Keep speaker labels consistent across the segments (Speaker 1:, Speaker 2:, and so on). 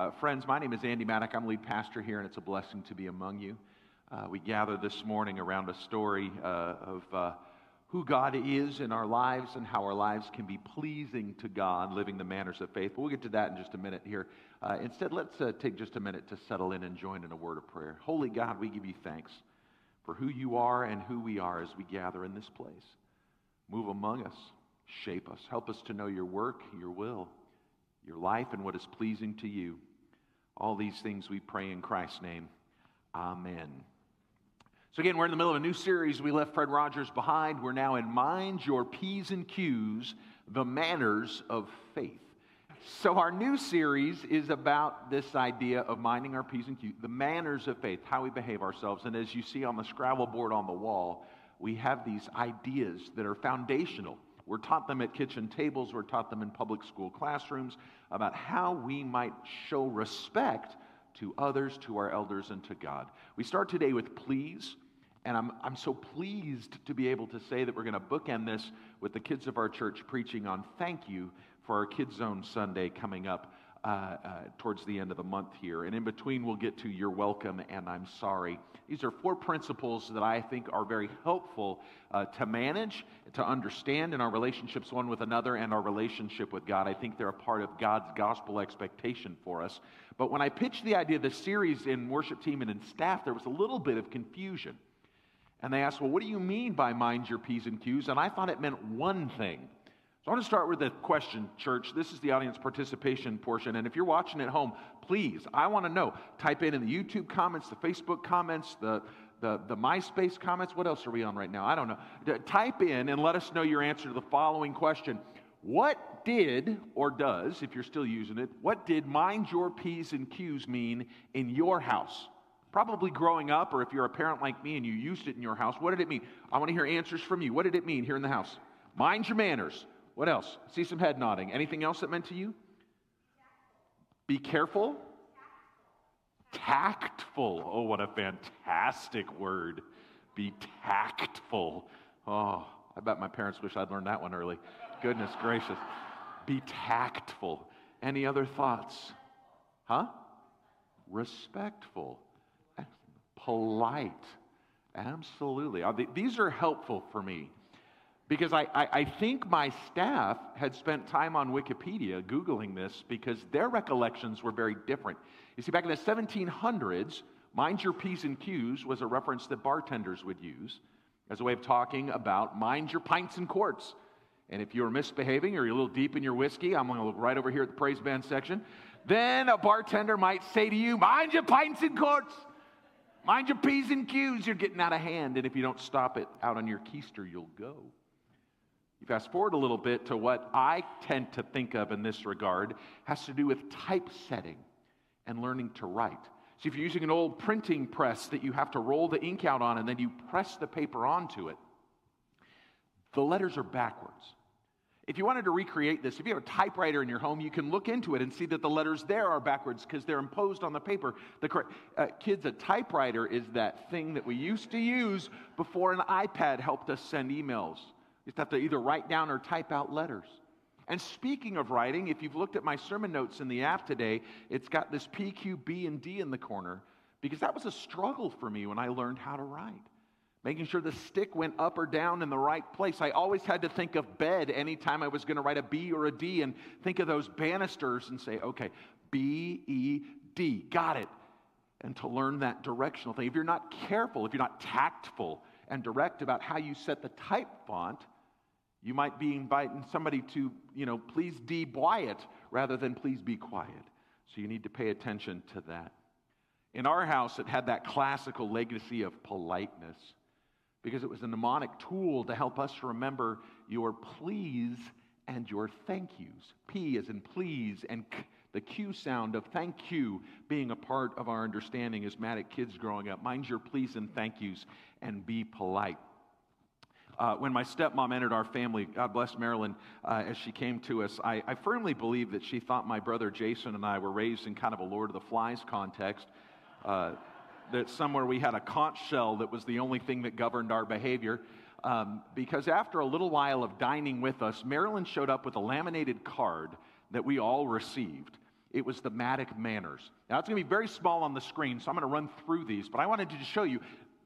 Speaker 1: Uh, friends, my name is Andy Maddock. I'm lead pastor here, and it's a blessing to be among you. Uh, we gather this morning around a story uh, of uh, who God is in our lives and how our lives can be pleasing to God, living the manners of faith. But we'll get to that in just a minute here. Uh, instead, let's uh, take just a minute to settle in and join in a word of prayer. Holy God, we give you thanks for who you are and who we are as we gather in this place. Move among us, shape us, help us to know your work, your will, your life, and what is pleasing to you. All these things we pray in Christ's name. Amen. So, again, we're in the middle of a new series. We left Fred Rogers behind. We're now in Mind Your P's and Q's, the manners of faith. So, our new series is about this idea of minding our P's and Q's, the manners of faith, how we behave ourselves. And as you see on the Scrabble board on the wall, we have these ideas that are foundational. We're taught them at kitchen tables, we're taught them in public school classrooms about how we might show respect to others, to our elders, and to God. We start today with please. And I'm, I'm so pleased to be able to say that we're going to bookend this with the kids of our church preaching on thank you for our Kids Zone Sunday coming up uh, uh, towards the end of the month here. And in between, we'll get to You're Welcome and I'm Sorry. These are four principles that I think are very helpful uh, to manage, to understand in our relationships one with another and our relationship with God. I think they're a part of God's gospel expectation for us. But when I pitched the idea of the series in worship team and in staff, there was a little bit of confusion. And they asked, Well, what do you mean by mind your P's and Q's? And I thought it meant one thing. So I want to start with a question, church. This is the audience participation portion. And if you're watching at home, please, I want to know. Type in in the YouTube comments, the Facebook comments, the, the, the MySpace comments. What else are we on right now? I don't know. Type in and let us know your answer to the following question What did, or does, if you're still using it, what did mind your P's and Q's mean in your house? Probably growing up, or if you're a parent like me and you used it in your house, what did it mean? I want to hear answers from you. What did it mean here in the house? Mind your manners. What else? See some head nodding. Anything else that meant to you? Be careful. Tactful. Oh, what a fantastic word. Be tactful. Oh, I bet my parents wish I'd learned that one early. Goodness gracious. Be tactful. Any other thoughts? Huh? Respectful polite. Absolutely. Uh, these are helpful for me because I, I, I, think my staff had spent time on Wikipedia Googling this because their recollections were very different. You see, back in the 1700s, mind your P's and Q's was a reference that bartenders would use as a way of talking about mind your pints and quarts. And if you're misbehaving or you're a little deep in your whiskey, I'm going to look right over here at the praise band section, then a bartender might say to you, mind your pints and quarts. Mind your P's and Q's, you're getting out of hand. And if you don't stop it out on your keister, you'll go. You fast forward a little bit to what I tend to think of in this regard has to do with typesetting and learning to write. So if you're using an old printing press that you have to roll the ink out on and then you press the paper onto it, the letters are backwards. If you wanted to recreate this, if you have a typewriter in your home, you can look into it and see that the letters there are backwards because they're imposed on the paper. The correct, uh, kids, a typewriter is that thing that we used to use before an iPad helped us send emails. Just have to either write down or type out letters. And speaking of writing, if you've looked at my sermon notes in the app today, it's got this P, Q, B, and D in the corner because that was a struggle for me when I learned how to write making sure the stick went up or down in the right place. I always had to think of bed anytime I was going to write a B or a D and think of those banisters and say, okay, B, E, D, got it. And to learn that directional thing. If you're not careful, if you're not tactful and direct about how you set the type font, you might be inviting somebody to, you know, please D quiet rather than please be quiet. So you need to pay attention to that. In our house, it had that classical legacy of politeness because it was a mnemonic tool to help us remember your please and your thank yous. P is in please, and k, the Q sound of thank you being a part of our understanding as Maddock kids growing up. Mind your please and thank yous and be polite. Uh, when my stepmom entered our family, God bless Marilyn, uh, as she came to us, I, I firmly believe that she thought my brother Jason and I were raised in kind of a Lord of the Flies context. Uh, that somewhere we had a conch shell that was the only thing that governed our behavior. Um, because after a little while of dining with us, Marilyn showed up with a laminated card that we all received. It was the Maddock Manners. Now, it's going to be very small on the screen, so I'm going to run through these, but I wanted to show you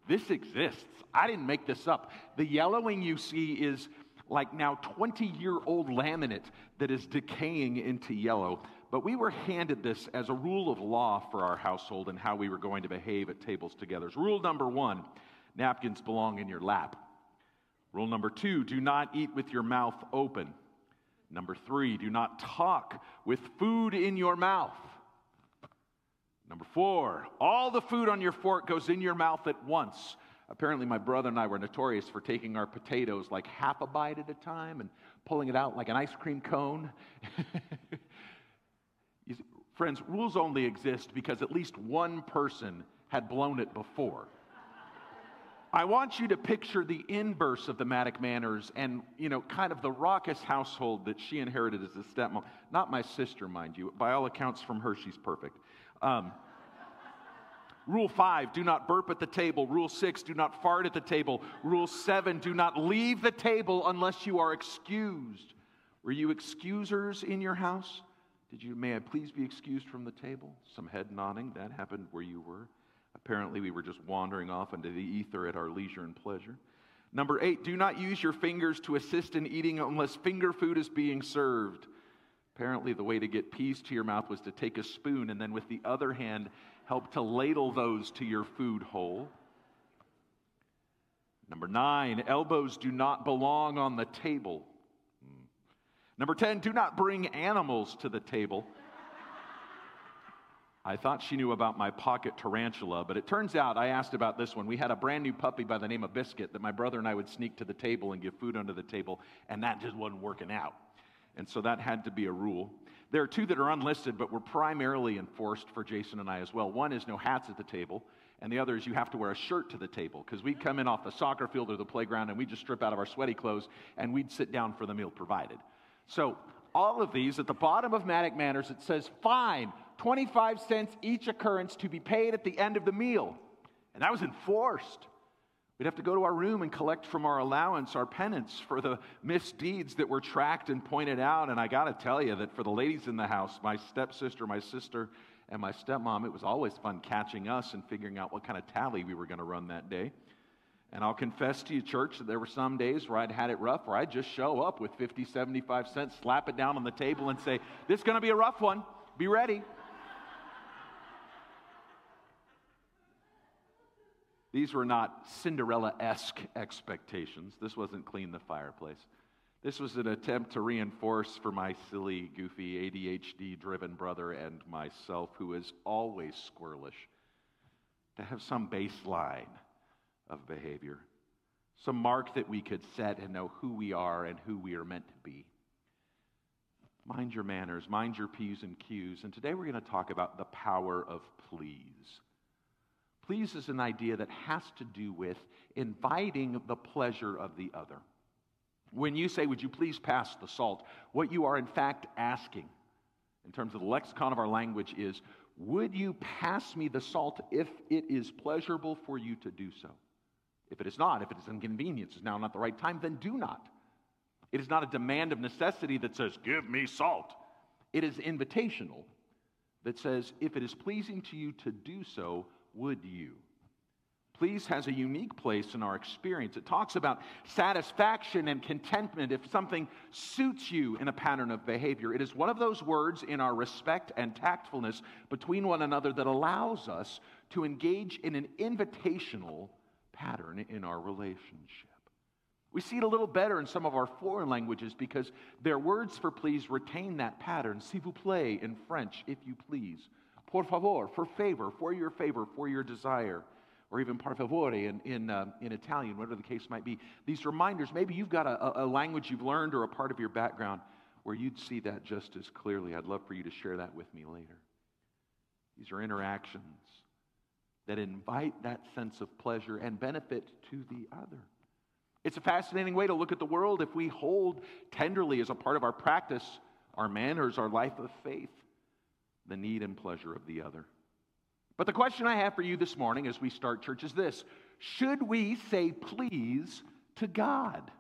Speaker 1: this exists. I didn't make this up. The yellowing you see is like now 20 year old laminate that is decaying into yellow. But we were handed this as a rule of law for our household and how we were going to behave at tables together. Rule number one napkins belong in your lap. Rule number two do not eat with your mouth open. Number three, do not talk with food in your mouth. Number four, all the food on your fork goes in your mouth at once. Apparently, my brother and I were notorious for taking our potatoes like half a bite at a time and pulling it out like an ice cream cone. see, friends, rules only exist because at least one person had blown it before. I want you to picture the inverse of the Maddock manners and, you know, kind of the raucous household that she inherited as a stepmom. Not my sister, mind you. By all accounts, from her, she's perfect. Um, Rule five, do not burp at the table. Rule six, do not fart at the table. Rule seven, do not leave the table unless you are excused. Were you excusers in your house? Did you, may I please be excused from the table? Some head nodding. That happened where you were. Apparently, we were just wandering off into the ether at our leisure and pleasure. Number eight, do not use your fingers to assist in eating unless finger food is being served. Apparently, the way to get peas to your mouth was to take a spoon and then with the other hand help to ladle those to your food hole. Number nine, elbows do not belong on the table. Hmm. Number 10, do not bring animals to the table. I thought she knew about my pocket tarantula, but it turns out I asked about this one. We had a brand new puppy by the name of Biscuit that my brother and I would sneak to the table and give food under the table, and that just wasn't working out. And so that had to be a rule. There are two that are unlisted, but were primarily enforced for Jason and I as well. One is no hats at the table, and the other is you have to wear a shirt to the table because we'd come in off the soccer field or the playground and we'd just strip out of our sweaty clothes and we'd sit down for the meal provided. So, all of these, at the bottom of Maddock Manners, it says fine, 25 cents each occurrence to be paid at the end of the meal. And that was enforced. We'd have to go to our room and collect from our allowance our penance for the misdeeds that were tracked and pointed out. And I got to tell you that for the ladies in the house, my stepsister, my sister, and my stepmom, it was always fun catching us and figuring out what kind of tally we were going to run that day. And I'll confess to you, church, that there were some days where I'd had it rough, where I'd just show up with 50, 75 cents, slap it down on the table, and say, This is going to be a rough one. Be ready. These were not Cinderella esque expectations. This wasn't clean the fireplace. This was an attempt to reinforce for my silly, goofy, ADHD driven brother and myself, who is always squirrelish, to have some baseline of behavior, some mark that we could set and know who we are and who we are meant to be. Mind your manners, mind your P's and Q's. And today we're going to talk about the power of please. Please is an idea that has to do with inviting the pleasure of the other. When you say, Would you please pass the salt? what you are in fact asking, in terms of the lexicon of our language, is Would you pass me the salt if it is pleasurable for you to do so? If it is not, if it is inconvenience, is now not the right time, then do not. It is not a demand of necessity that says, Give me salt. It is invitational that says, If it is pleasing to you to do so, would you? Please has a unique place in our experience. It talks about satisfaction and contentment if something suits you in a pattern of behavior. It is one of those words in our respect and tactfulness between one another that allows us to engage in an invitational pattern in our relationship. We see it a little better in some of our foreign languages because their words for please retain that pattern. S'il vous plaît in French, if you please por favor, for favor, for your favor, for your desire, or even par favore in, in, uh, in Italian, whatever the case might be. These reminders, maybe you've got a, a language you've learned or a part of your background where you'd see that just as clearly. I'd love for you to share that with me later. These are interactions that invite that sense of pleasure and benefit to the other. It's a fascinating way to look at the world if we hold tenderly as a part of our practice our manners, our life of faith the need and pleasure of the other. But the question I have for you this morning as we start church is this Should we say please to God?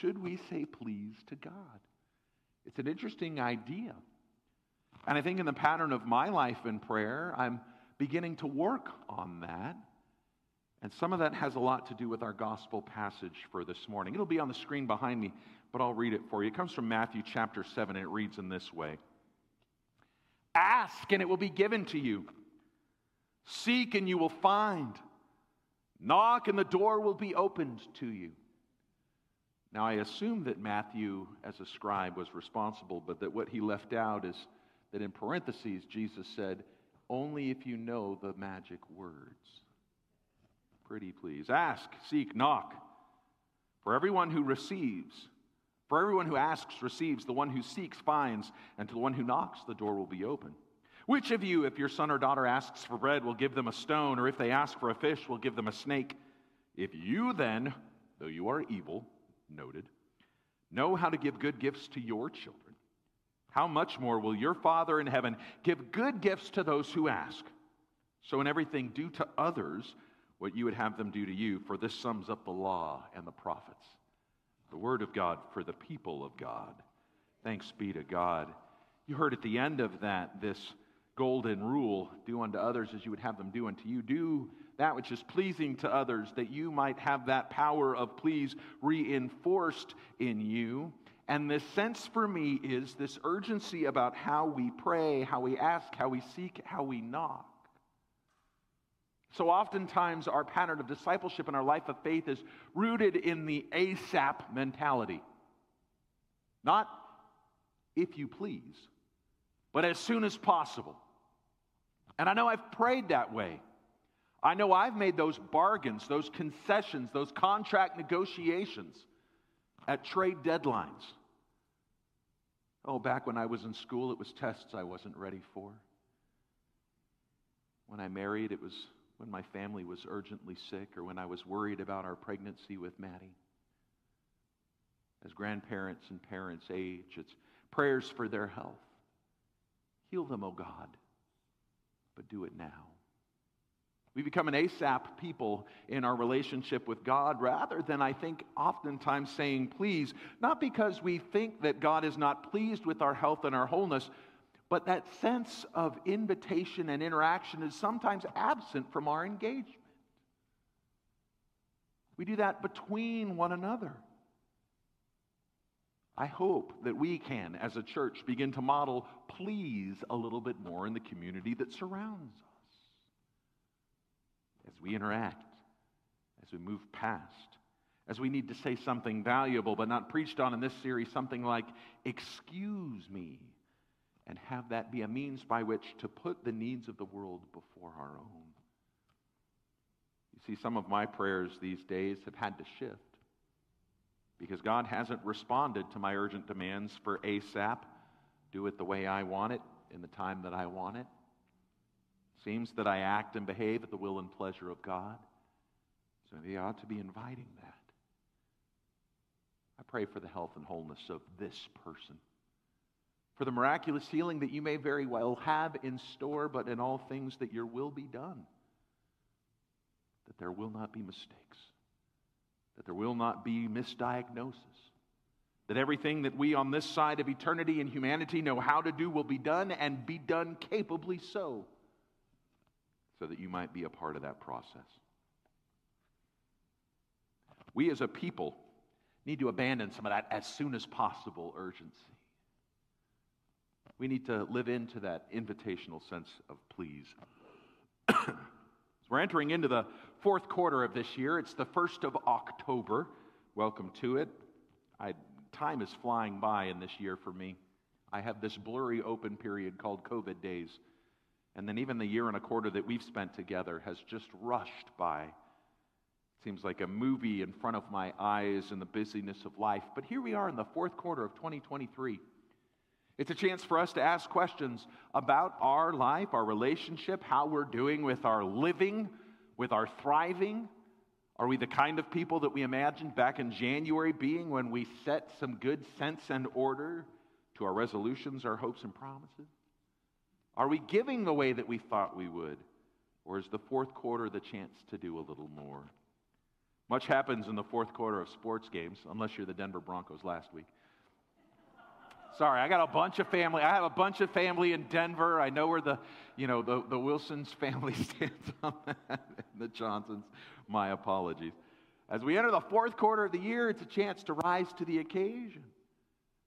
Speaker 1: Should we say please to God? It's an interesting idea. And I think in the pattern of my life in prayer, I'm beginning to work on that. And some of that has a lot to do with our gospel passage for this morning. It'll be on the screen behind me, but I'll read it for you. It comes from Matthew chapter 7, and it reads in this way Ask, and it will be given to you. Seek, and you will find. Knock, and the door will be opened to you. Now, I assume that Matthew, as a scribe, was responsible, but that what he left out is that in parentheses, Jesus said, Only if you know the magic words. Pretty please. Ask, seek, knock. For everyone who receives, for everyone who asks receives, the one who seeks finds, and to the one who knocks, the door will be open. Which of you, if your son or daughter asks for bread, will give them a stone, or if they ask for a fish, will give them a snake? If you then, though you are evil, noted, know how to give good gifts to your children, how much more will your Father in heaven give good gifts to those who ask? So, in everything, do to others what you would have them do to you, for this sums up the law and the prophets. The word of God for the people of God. Thanks be to God. You heard at the end of that this golden rule do unto others as you would have them do unto you. Do that which is pleasing to others, that you might have that power of please reinforced in you. And the sense for me is this urgency about how we pray, how we ask, how we seek, how we knock. So oftentimes, our pattern of discipleship and our life of faith is rooted in the ASAP mentality. Not if you please, but as soon as possible. And I know I've prayed that way. I know I've made those bargains, those concessions, those contract negotiations at trade deadlines. Oh, back when I was in school, it was tests I wasn't ready for. When I married, it was when my family was urgently sick or when I was worried about our pregnancy with Maddie. As grandparents and parents age, it's prayers for their health. Heal them, O oh God, but do it now. We become an ASAP people in our relationship with God rather than, I think, oftentimes saying please, not because we think that God is not pleased with our health and our wholeness, but that sense of invitation and interaction is sometimes absent from our engagement. We do that between one another. I hope that we can, as a church, begin to model please a little bit more in the community that surrounds us. As we interact, as we move past, as we need to say something valuable but not preached on in this series, something like, Excuse me and have that be a means by which to put the needs of the world before our own. You see, some of my prayers these days have had to shift because God hasn't responded to my urgent demands for ASAP. Do it the way I want it, in the time that I want it. Seems that I act and behave at the will and pleasure of God. So they ought to be inviting that. I pray for the health and wholeness of this person for the miraculous healing that you may very well have in store, but in all things that your will be done. That there will not be mistakes, that there will not be misdiagnosis, that everything that we on this side of eternity and humanity know how to do will be done and be done capably so, so that you might be a part of that process. We as a people need to abandon some of that as soon as possible urgency. We need to live into that invitational sense of please. we're entering into the fourth quarter of this year. It's the first of October. Welcome to it. I, time is flying by in this year for me. I have this blurry open period called COVID days. And then even the year and a quarter that we've spent together has just rushed by. It seems like a movie in front of my eyes in the busyness of life. But here we are in the fourth quarter of 2023. It's a chance for us to ask questions about our life, our relationship, how we're doing with our living, with our thriving. Are we the kind of people that we imagined back in January being when we set some good sense and order to our resolutions, our hopes, and promises? Are we giving the way that we thought we would? Or is the fourth quarter the chance to do a little more? Much happens in the fourth quarter of sports games, unless you're the Denver Broncos last week. Sorry, I got a bunch of family. I have a bunch of family in Denver. I know where the, you know, the, the Wilsons family stands on that, the Johnsons. My apologies. As we enter the fourth quarter of the year, it's a chance to rise to the occasion,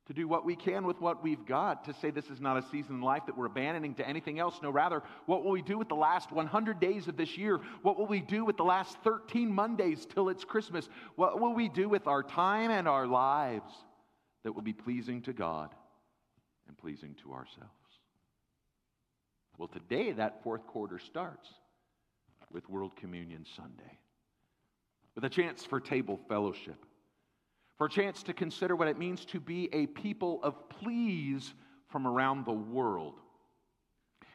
Speaker 1: to do what we can with what we've got, to say this is not a season in life that we're abandoning to anything else. No, rather, what will we do with the last 100 days of this year? What will we do with the last 13 Mondays till it's Christmas? What will we do with our time and our lives? That will be pleasing to God and pleasing to ourselves. Well, today that fourth quarter starts with World Communion Sunday, with a chance for table fellowship, for a chance to consider what it means to be a people of please from around the world.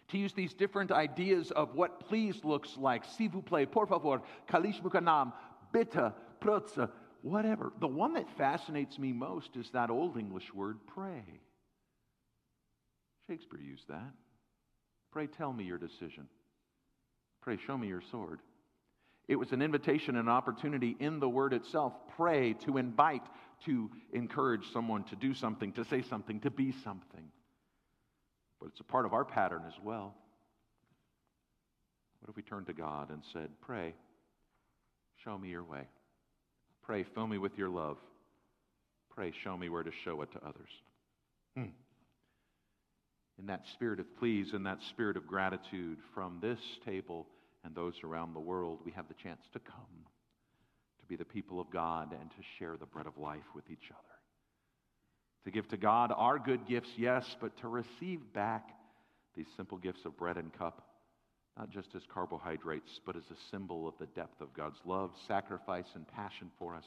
Speaker 1: To use these different ideas of what please looks like, s'il vous plaît, por favor, kalish mukanam, bitte, protze, whatever. The one that fascinates me most is that old English word, pray. Shakespeare used that. Pray tell me your decision. Pray show me your sword. It was an invitation, an opportunity in the word itself. Pray, to invite, to encourage someone to do something, to say something, to be something. But it's a part of our pattern as well. What if we turned to God and said, Pray, show me your way? Pray, fill me with your love. Pray, show me where to show it to others. Hmm. In that spirit of please, in that spirit of gratitude from this table and those around the world, we have the chance to come, to be the people of God, and to share the bread of life with each other. To give to God our good gifts, yes, but to receive back these simple gifts of bread and cup not just as carbohydrates, but as a symbol of the depth of God's love, sacrifice, and passion for us,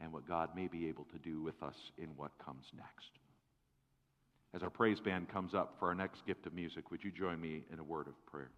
Speaker 1: and what God may be able to do with us in what comes next. As our praise band comes up for our next gift of music, would you join me in a word of prayer?